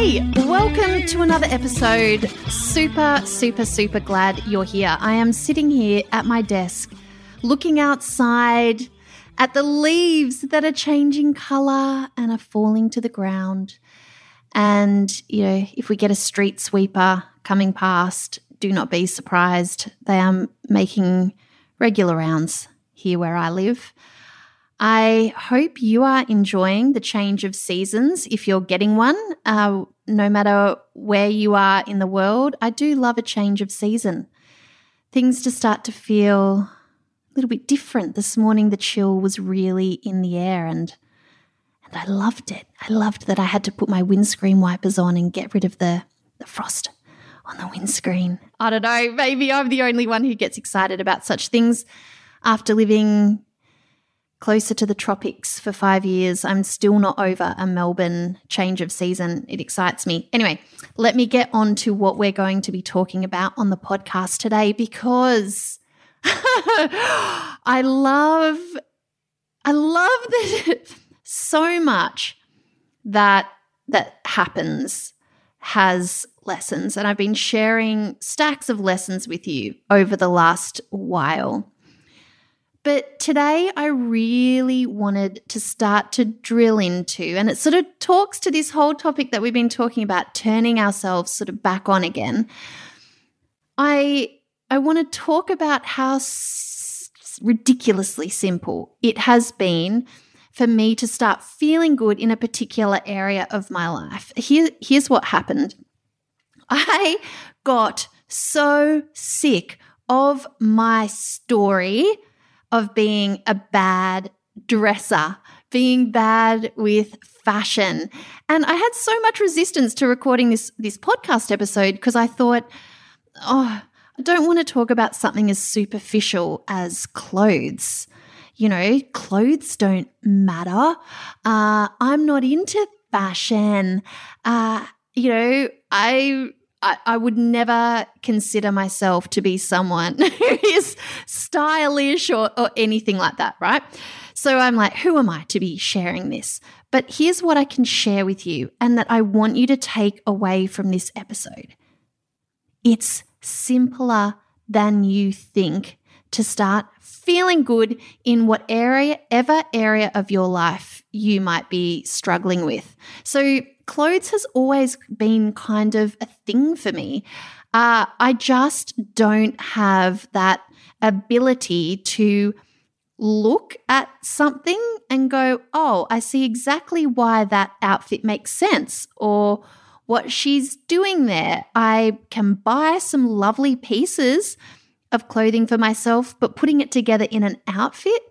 Hey, welcome to another episode. Super, super, super glad you're here. I am sitting here at my desk looking outside at the leaves that are changing color and are falling to the ground. And, you know, if we get a street sweeper coming past, do not be surprised. They are making regular rounds here where I live. I hope you are enjoying the change of seasons if you're getting one, uh, no matter where you are in the world. I do love a change of season. Things to start to feel a little bit different. This morning, the chill was really in the air and and I loved it. I loved that I had to put my windscreen wipers on and get rid of the, the frost on the windscreen. I don't know, maybe I'm the only one who gets excited about such things after living closer to the tropics for five years. I'm still not over a Melbourne change of season. It excites me. Anyway, let me get on to what we're going to be talking about on the podcast today because I love, I love that so much that that happens has lessons and I've been sharing stacks of lessons with you over the last while. But today I really wanted to start to drill into, and it sort of talks to this whole topic that we've been talking about, turning ourselves sort of back on again. I I want to talk about how s- ridiculously simple it has been for me to start feeling good in a particular area of my life. Here, here's what happened. I got so sick of my story of being a bad dresser, being bad with fashion. And I had so much resistance to recording this this podcast episode because I thought, oh, I don't want to talk about something as superficial as clothes. You know, clothes don't matter. Uh, I'm not into fashion. Uh, you know, I I, I, would never consider myself to be someone who is stylish or, or anything like that, right? So I'm like, who am I to be sharing this? But here's what I can share with you and that I want you to take away from this episode it's simpler than you think to start feeling good in what area ever area of your life you might be struggling with. So clothes has always been kind of a thing for me. Uh, I just don't have that ability to look at something and go, oh, I see exactly why that outfit makes sense or what she's doing there. I can buy some lovely pieces of clothing for myself, but putting it together in an outfit,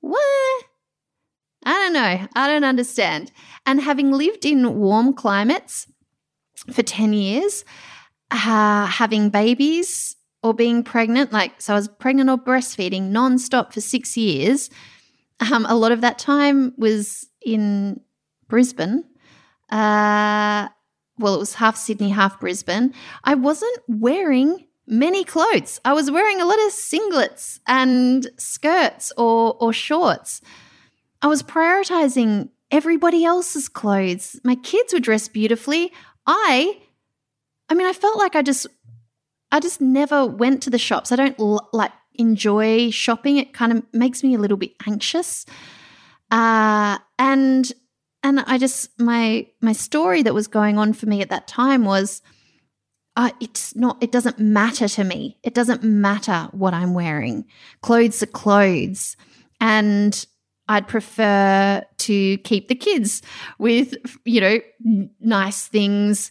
what? I don't know. I don't understand. And having lived in warm climates for 10 years, uh, having babies or being pregnant, like, so I was pregnant or breastfeeding nonstop for six years. Um, a lot of that time was in Brisbane. Uh, well, it was half Sydney, half Brisbane. I wasn't wearing many clothes. I was wearing a lot of singlets and skirts or, or shorts. I was prioritizing everybody else's clothes. My kids were dressed beautifully. I I mean, I felt like I just I just never went to the shops. I don't l- like enjoy shopping. It kind of makes me a little bit anxious. Uh and and I just my my story that was going on for me at that time was uh, it's not it doesn't matter to me it doesn't matter what i'm wearing clothes are clothes and I'd prefer to keep the kids with, you know, nice things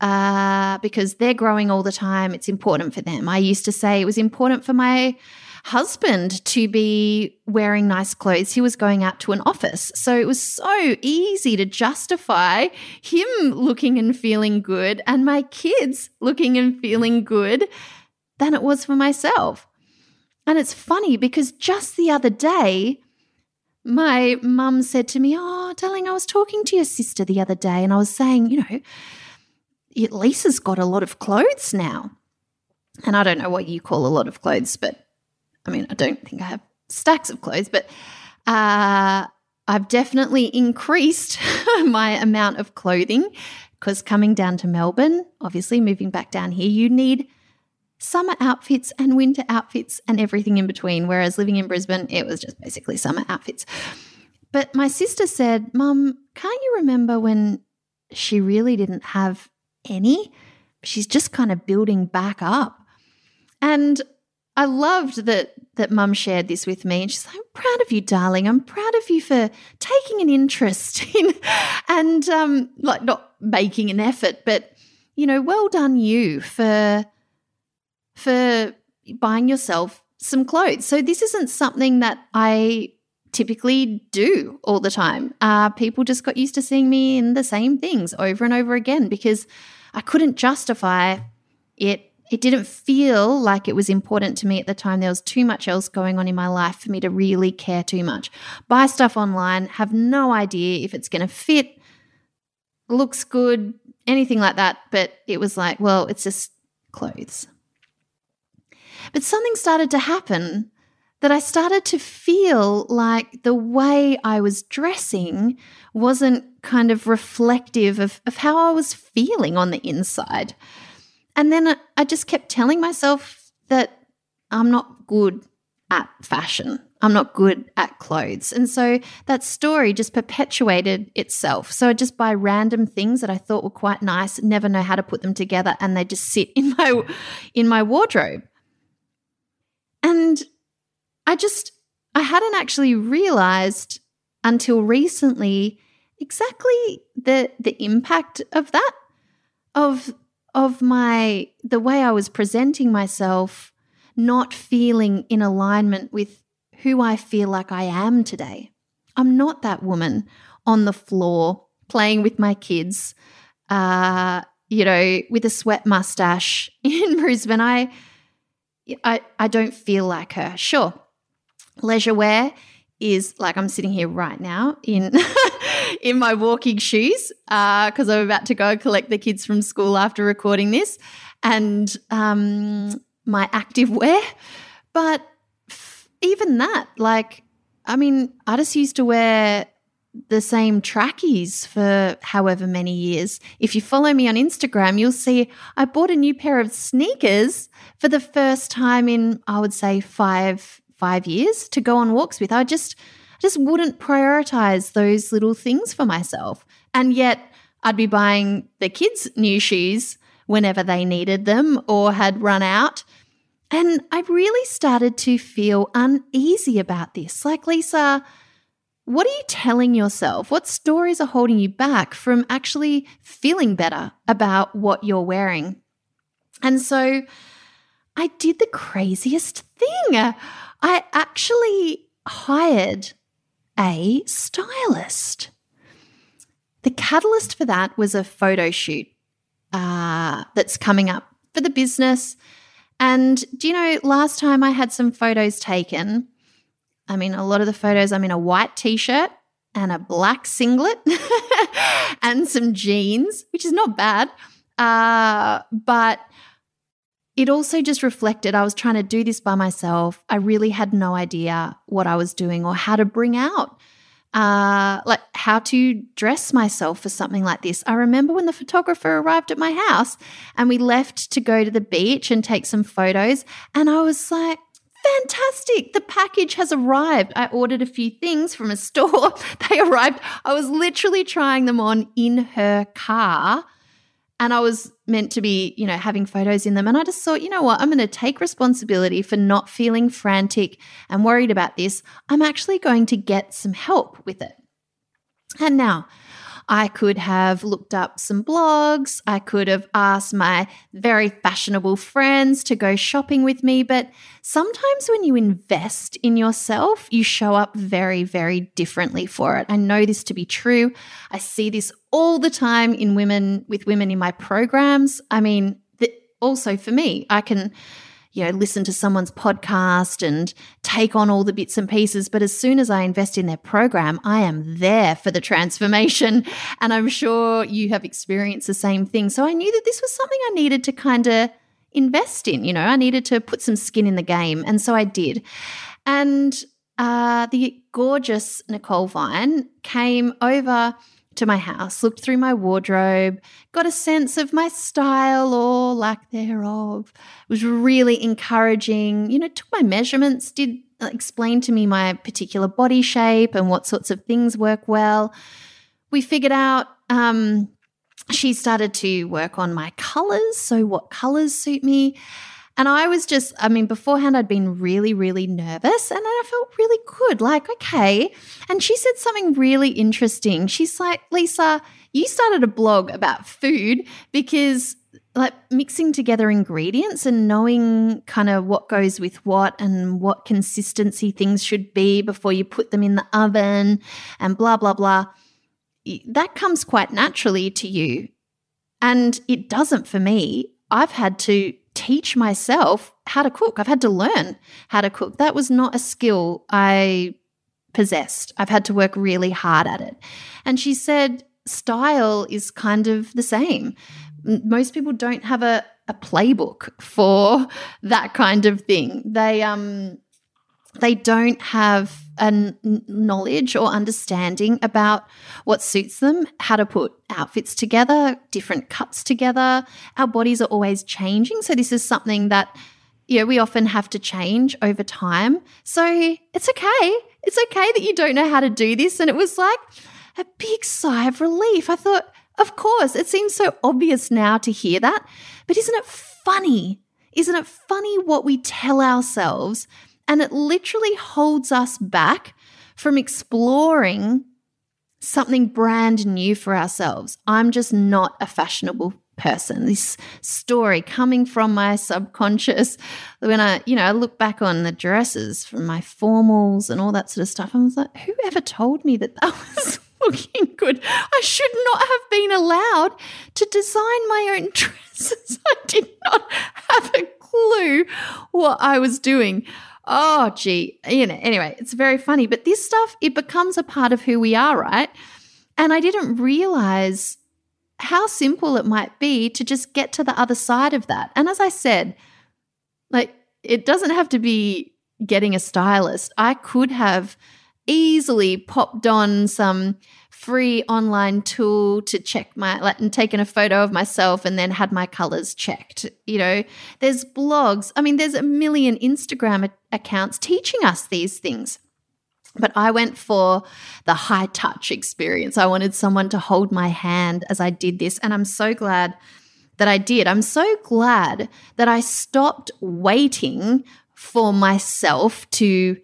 uh, because they're growing all the time. It's important for them. I used to say it was important for my husband to be wearing nice clothes. He was going out to an office. So it was so easy to justify him looking and feeling good and my kids looking and feeling good than it was for myself. And it's funny because just the other day, my mum said to me, Oh, darling, I was talking to your sister the other day and I was saying, you know, Lisa's got a lot of clothes now. And I don't know what you call a lot of clothes, but I mean, I don't think I have stacks of clothes, but uh, I've definitely increased my amount of clothing because coming down to Melbourne, obviously moving back down here, you need summer outfits and winter outfits and everything in between. Whereas living in Brisbane, it was just basically summer outfits. But my sister said, Mum, can't you remember when she really didn't have any? She's just kind of building back up. And I loved that that mum shared this with me and she's like, I'm proud of you, darling. I'm proud of you for taking an interest in and um like not making an effort, but you know, well done you for for buying yourself some clothes. So this isn't something that I typically do all the time. Uh, people just got used to seeing me in the same things over and over again because I couldn't justify it it didn't feel like it was important to me at the time. There was too much else going on in my life for me to really care too much. Buy stuff online, have no idea if it's going to fit, looks good, anything like that. But it was like, well, it's just clothes. But something started to happen that I started to feel like the way I was dressing wasn't kind of reflective of, of how I was feeling on the inside. And then I just kept telling myself that I'm not good at fashion. I'm not good at clothes. And so that story just perpetuated itself. So I just buy random things that I thought were quite nice, never know how to put them together, and they just sit in my in my wardrobe. And I just I hadn't actually realized until recently exactly the the impact of that of of my the way I was presenting myself not feeling in alignment with who I feel like I am today. I'm not that woman on the floor playing with my kids, uh, you know, with a sweat mustache in Brisbane. I, I, I don't feel like her. Sure, leisure wear is like I'm sitting here right now in in my walking shoes because uh, I'm about to go collect the kids from school after recording this, and um, my active wear. But even that, like, I mean, I just used to wear the same trackies for however many years. If you follow me on Instagram, you'll see I bought a new pair of sneakers for the first time in, I would say, five five years to go on walks with. I just just wouldn't prioritize those little things for myself. And yet I'd be buying the kids new shoes whenever they needed them or had run out. And I really started to feel uneasy about this. Like, Lisa, what are you telling yourself? What stories are holding you back from actually feeling better about what you're wearing? And so I did the craziest thing. I actually hired a stylist. The catalyst for that was a photo shoot uh, that's coming up for the business. And do you know, last time I had some photos taken, I mean, a lot of the photos, I'm in a white t shirt and a black singlet and some jeans, which is not bad. Uh, but it also just reflected I was trying to do this by myself. I really had no idea what I was doing or how to bring out uh, like how to dress myself for something like this. I remember when the photographer arrived at my house and we left to go to the beach and take some photos, and I was like, fantastic. The package has arrived. I ordered a few things from a store. they arrived. I was literally trying them on in her car and I was meant to be, you know, having photos in them. And I just thought, you know what? I'm going to take responsibility for not feeling frantic and worried about this. I'm actually going to get some help with it. And now, I could have looked up some blogs. I could have asked my very fashionable friends to go shopping with me. But sometimes when you invest in yourself, you show up very, very differently for it. I know this to be true. I see this all the time in women with women in my programs. I mean, the, also for me, I can you know, listen to someone's podcast and take on all the bits and pieces. But as soon as I invest in their program, I am there for the transformation. And I'm sure you have experienced the same thing. So I knew that this was something I needed to kind of invest in. You know, I needed to put some skin in the game. And so I did. And uh, the gorgeous Nicole Vine came over to my house, looked through my wardrobe, got a sense of my style or lack thereof. It was really encouraging. You know, took my measurements, did uh, explain to me my particular body shape and what sorts of things work well. We figured out um, she started to work on my colors. So, what colors suit me? And I was just, I mean, beforehand, I'd been really, really nervous and I felt really good. Like, okay. And she said something really interesting. She's like, Lisa, you started a blog about food because like mixing together ingredients and knowing kind of what goes with what and what consistency things should be before you put them in the oven and blah, blah, blah. That comes quite naturally to you. And it doesn't for me. I've had to teach myself how to cook. I've had to learn how to cook. That was not a skill I possessed. I've had to work really hard at it. And she said, style is kind of the same. Most people don't have a, a playbook for that kind of thing. They um they don't have a knowledge or understanding about what suits them, how to put outfits together, different cuts together. Our bodies are always changing. So, this is something that you know, we often have to change over time. So, it's okay. It's okay that you don't know how to do this. And it was like a big sigh of relief. I thought, of course, it seems so obvious now to hear that. But isn't it funny? Isn't it funny what we tell ourselves? And it literally holds us back from exploring something brand new for ourselves. I'm just not a fashionable person. This story coming from my subconscious, when I, you know, I look back on the dresses from my formals and all that sort of stuff, I was like, who ever told me that that was looking good? I should not have been allowed to design my own dresses. I did not have a clue what I was doing. Oh, gee, you know, anyway, it's very funny. But this stuff, it becomes a part of who we are, right? And I didn't realize how simple it might be to just get to the other side of that. And as I said, like, it doesn't have to be getting a stylist. I could have easily popped on some free online tool to check my like and taken a photo of myself and then had my colors checked you know there's blogs i mean there's a million instagram accounts teaching us these things but I went for the high touch experience. I wanted someone to hold my hand as I did this. And I'm so glad that I did. I'm so glad that I stopped waiting for myself to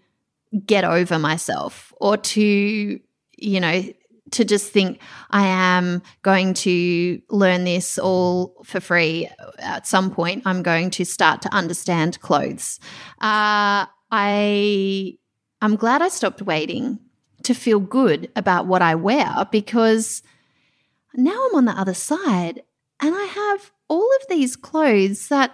get over myself or to, you know, to just think I am going to learn this all for free. At some point, I'm going to start to understand clothes. Uh, I I'm glad I stopped waiting to feel good about what I wear because now I'm on the other side and I have all of these clothes that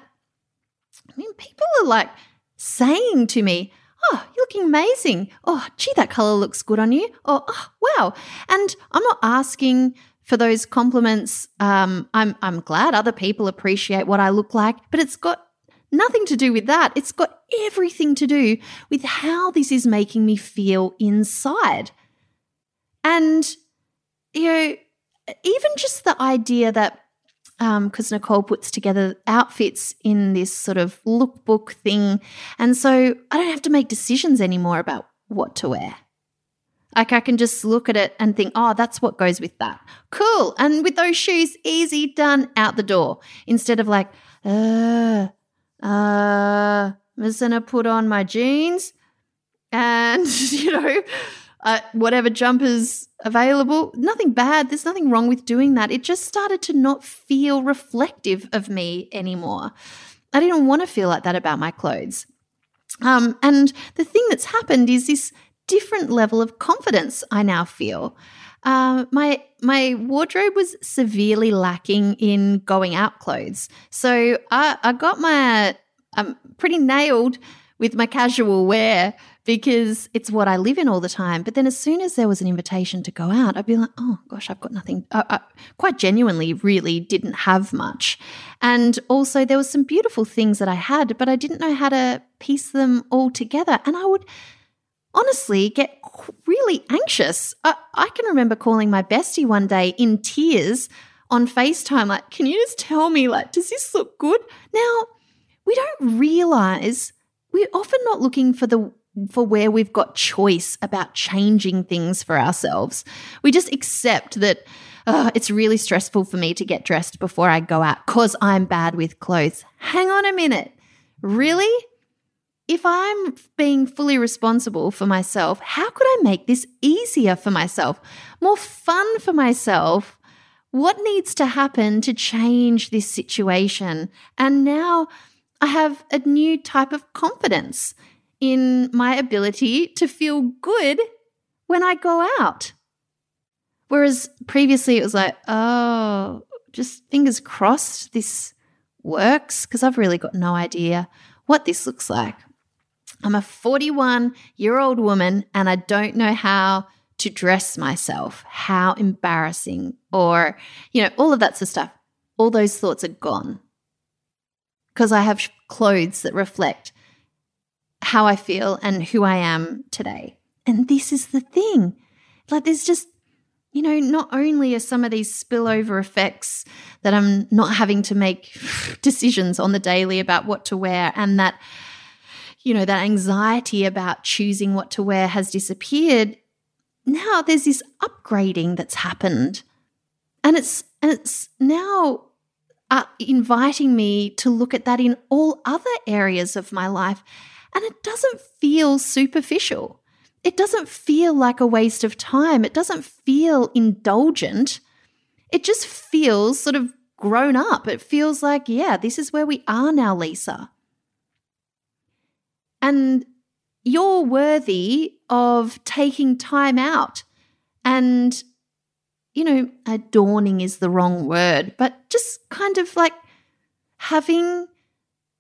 I mean people are like saying to me, oh, you're looking amazing. Oh, gee, that color looks good on you. Oh, oh wow. And I'm not asking for those compliments. Um, I'm, I'm glad other people appreciate what I look like, but it's got nothing to do with that. It's got everything to do with how this is making me feel inside. And, you know, even just the idea that because um, Nicole puts together outfits in this sort of lookbook thing. And so I don't have to make decisions anymore about what to wear. Like I can just look at it and think, oh, that's what goes with that. Cool. And with those shoes, easy, done, out the door. Instead of like, uh, uh, I'm just gonna put on my jeans and, you know, uh, whatever jumpers available. Nothing bad. There's nothing wrong with doing that. It just started to not feel reflective of me anymore. I didn't want to feel like that about my clothes. Um, and the thing that's happened is this different level of confidence I now feel. Uh, my my wardrobe was severely lacking in going out clothes, so I, I got my I'm pretty nailed with my casual wear because it's what I live in all the time. But then as soon as there was an invitation to go out, I'd be like, oh gosh, I've got nothing. I, I quite genuinely really didn't have much. And also, there was some beautiful things that I had, but I didn't know how to piece them all together. And I would honestly get really anxious. I, I can remember calling my bestie one day in tears on FaceTime, like, can you just tell me, like, does this look good? Now, we don't realize we're often not looking for the for where we've got choice about changing things for ourselves. We just accept that oh, it's really stressful for me to get dressed before I go out because I'm bad with clothes. Hang on a minute. Really? If I'm being fully responsible for myself, how could I make this easier for myself, more fun for myself? What needs to happen to change this situation? And now I have a new type of confidence in my ability to feel good when I go out. Whereas previously it was like, oh, just fingers crossed this works because I've really got no idea what this looks like. I'm a 41 year old woman and I don't know how to dress myself. How embarrassing. Or, you know, all of that sort of stuff. All those thoughts are gone because I have clothes that reflect how I feel and who I am today. And this is the thing. Like, there's just, you know, not only are some of these spillover effects that I'm not having to make decisions on the daily about what to wear and that, you know, that anxiety about choosing what to wear has disappeared. Now there's this upgrading that's happened. And it's, and it's now uh, inviting me to look at that in all other areas of my life and it doesn't feel superficial. It doesn't feel like a waste of time. It doesn't feel indulgent. It just feels sort of grown up. It feels like, yeah, this is where we are now, Lisa. And you're worthy of taking time out and, you know, uh, adorning is the wrong word, but just kind of like having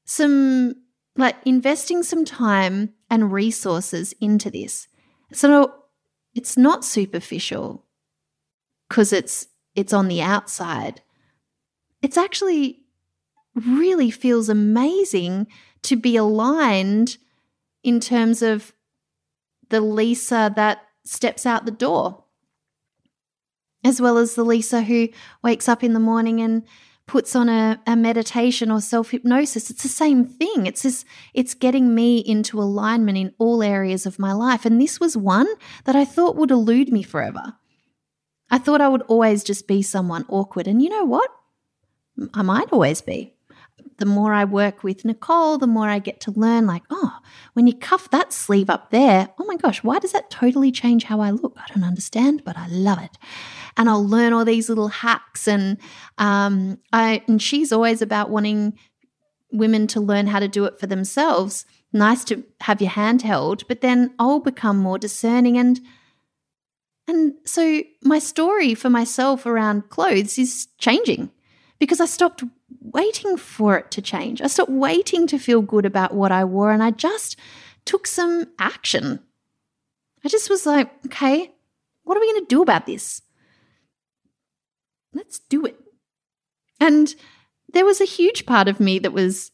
some like investing some time and resources into this. So it's not superficial because it's it's on the outside. It's actually really feels amazing to be aligned in terms of the Lisa that steps out the door, as well as the Lisa who wakes up in the morning and puts on a, a meditation or self hypnosis. It's the same thing. It's just, it's getting me into alignment in all areas of my life. And this was one that I thought would elude me forever. I thought I would always just be someone awkward. And you know what? I might always be. The more I work with Nicole, the more I get to learn, like, oh, when you cuff that sleeve up there, oh my gosh, why does that totally change how I look? I don't understand, but I love it and I'll learn all these little hacks. And um, I and she's always about wanting women to learn how to do it for themselves. Nice to have your hand held, but then I'll become more discerning and and so my story for myself around clothes is changing because I stopped waiting for it to change. I stopped waiting to feel good about what I wore and I just took some action. I just was like, okay, what are we going to do about this? Let's do it. And there was a huge part of me that was,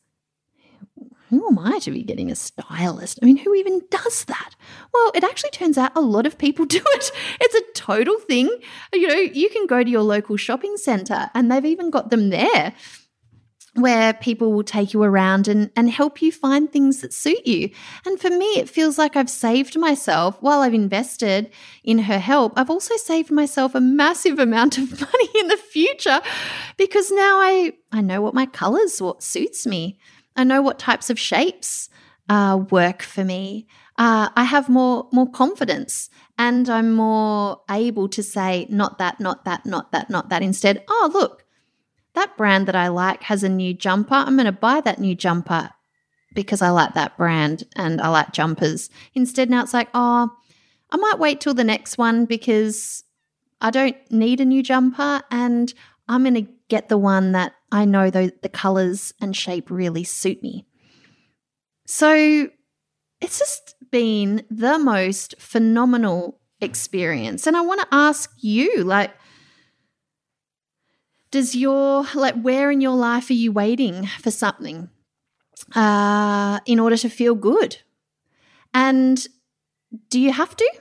who am I to be getting a stylist? I mean, who even does that? Well, it actually turns out a lot of people do it. It's a total thing. You know, you can go to your local shopping center and they've even got them there where people will take you around and, and help you find things that suit you. And for me, it feels like I've saved myself while I've invested in her help. I've also saved myself a massive amount of money in the future because now I, I know what my colors, what suits me. I know what types of shapes uh, work for me. Uh, I have more more confidence And I'm more able to say, not that, not that, not that, not that. Instead, oh, look, that brand that I like has a new jumper. I'm going to buy that new jumper because I like that brand and I like jumpers. Instead, now it's like, oh, I might wait till the next one because I don't need a new jumper and I'm going to get the one that I know the, the colors and shape really suit me. So it's just been the most phenomenal experience. And I want to ask you, like, does your, like, where in your life are you waiting for something uh, in order to feel good? And do you have to?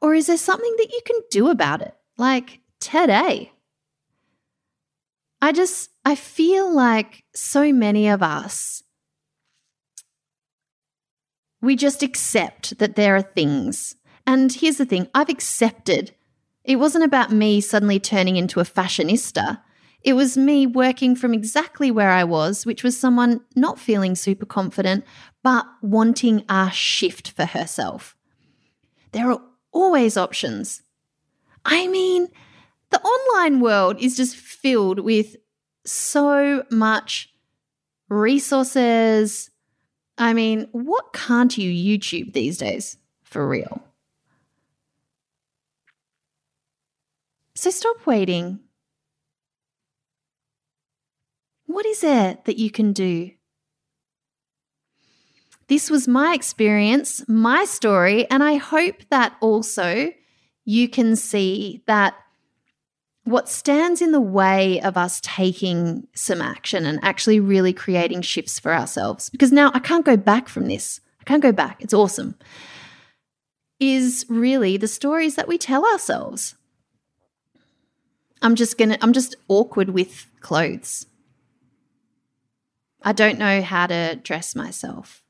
Or is there something that you can do about it? Like today. I just, I feel like so many of us, we just accept that there are things. And here's the thing I've accepted. It wasn't about me suddenly turning into a fashionista. It was me working from exactly where I was, which was someone not feeling super confident, but wanting a shift for herself. There are always options. I mean, the online world is just filled with so much resources. I mean, what can't you YouTube these days? For real. So stop waiting. What is it that you can do? This was my experience, my story, and I hope that also you can see that what stands in the way of us taking some action and actually really creating shifts for ourselves, because now I can't go back from this, I can't go back, it's awesome, is really the stories that we tell ourselves. I'm just gonna, I'm just awkward with clothes. I don't know how to dress myself.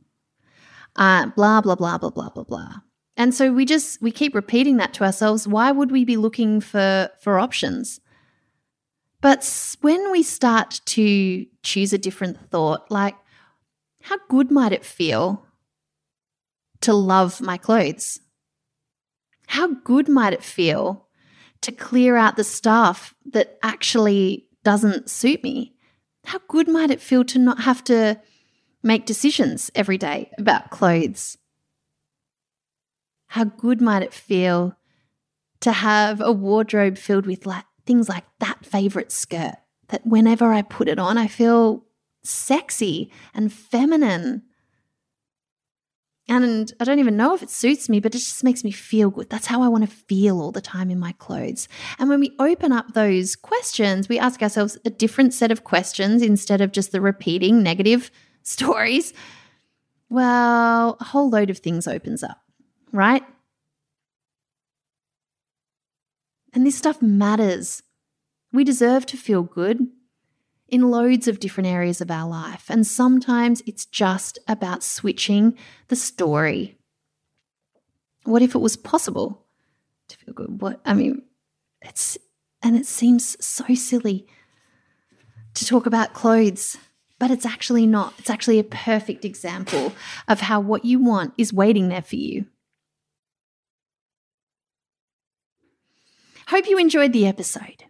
Uh, blah, blah, blah, blah, blah, blah, blah. And so we just we keep repeating that to ourselves. Why would we be looking for for options? But when we start to choose a different thought, like how good might it feel to love my clothes? How good might it feel to clear out the stuff that actually doesn't suit me? How good might it feel to not have to make decisions every day about clothes? How good might it feel to have a wardrobe filled with like things like that favorite skirt that whenever I put it on, I feel sexy and feminine. And I don't even know if it suits me, but it just makes me feel good. That's how I want to feel all the time in my clothes. And when we open up those questions, we ask ourselves a different set of questions instead of just the repeating negative stories. Well, a whole load of things opens up, right? And this stuff matters. We deserve to feel good in loads of different areas of our life. And sometimes it's just about switching the story. What if it was possible to feel good? What, I mean, it's, and it seems so silly to talk about clothes, but it's actually not. It's actually a perfect example of how what you want is waiting there for you. Hope you enjoyed the episode.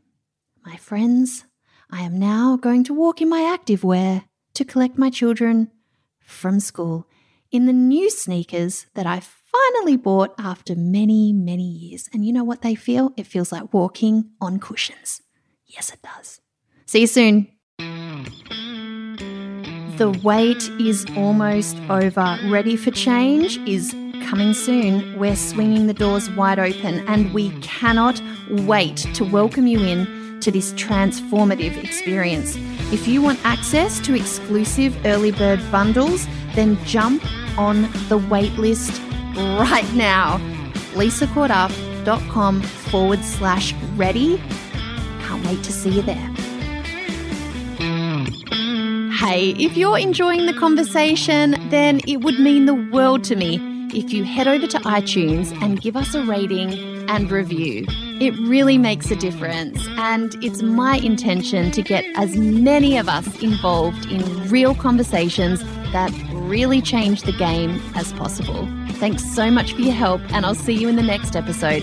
My friends, I am now going to walk in my active wear to collect my children from school in the new sneakers that I finally bought after many, many years. And you know what they feel? It feels like walking on cushions. Yes, it does. See you soon. The wait is almost over. Ready for change is coming soon. We're swinging the doors wide open, and we cannot wait to welcome you in to this transformative experience. If you want access to exclusive early bird bundles, then jump on the waitlist right now. lisacorduff.com forward slash ready. Can't wait to see you there. Hey, if you're enjoying the conversation, then it would mean the world to me if you head over to iTunes and give us a rating and review. It really makes a difference, and it's my intention to get as many of us involved in real conversations that really change the game as possible. Thanks so much for your help, and I'll see you in the next episode.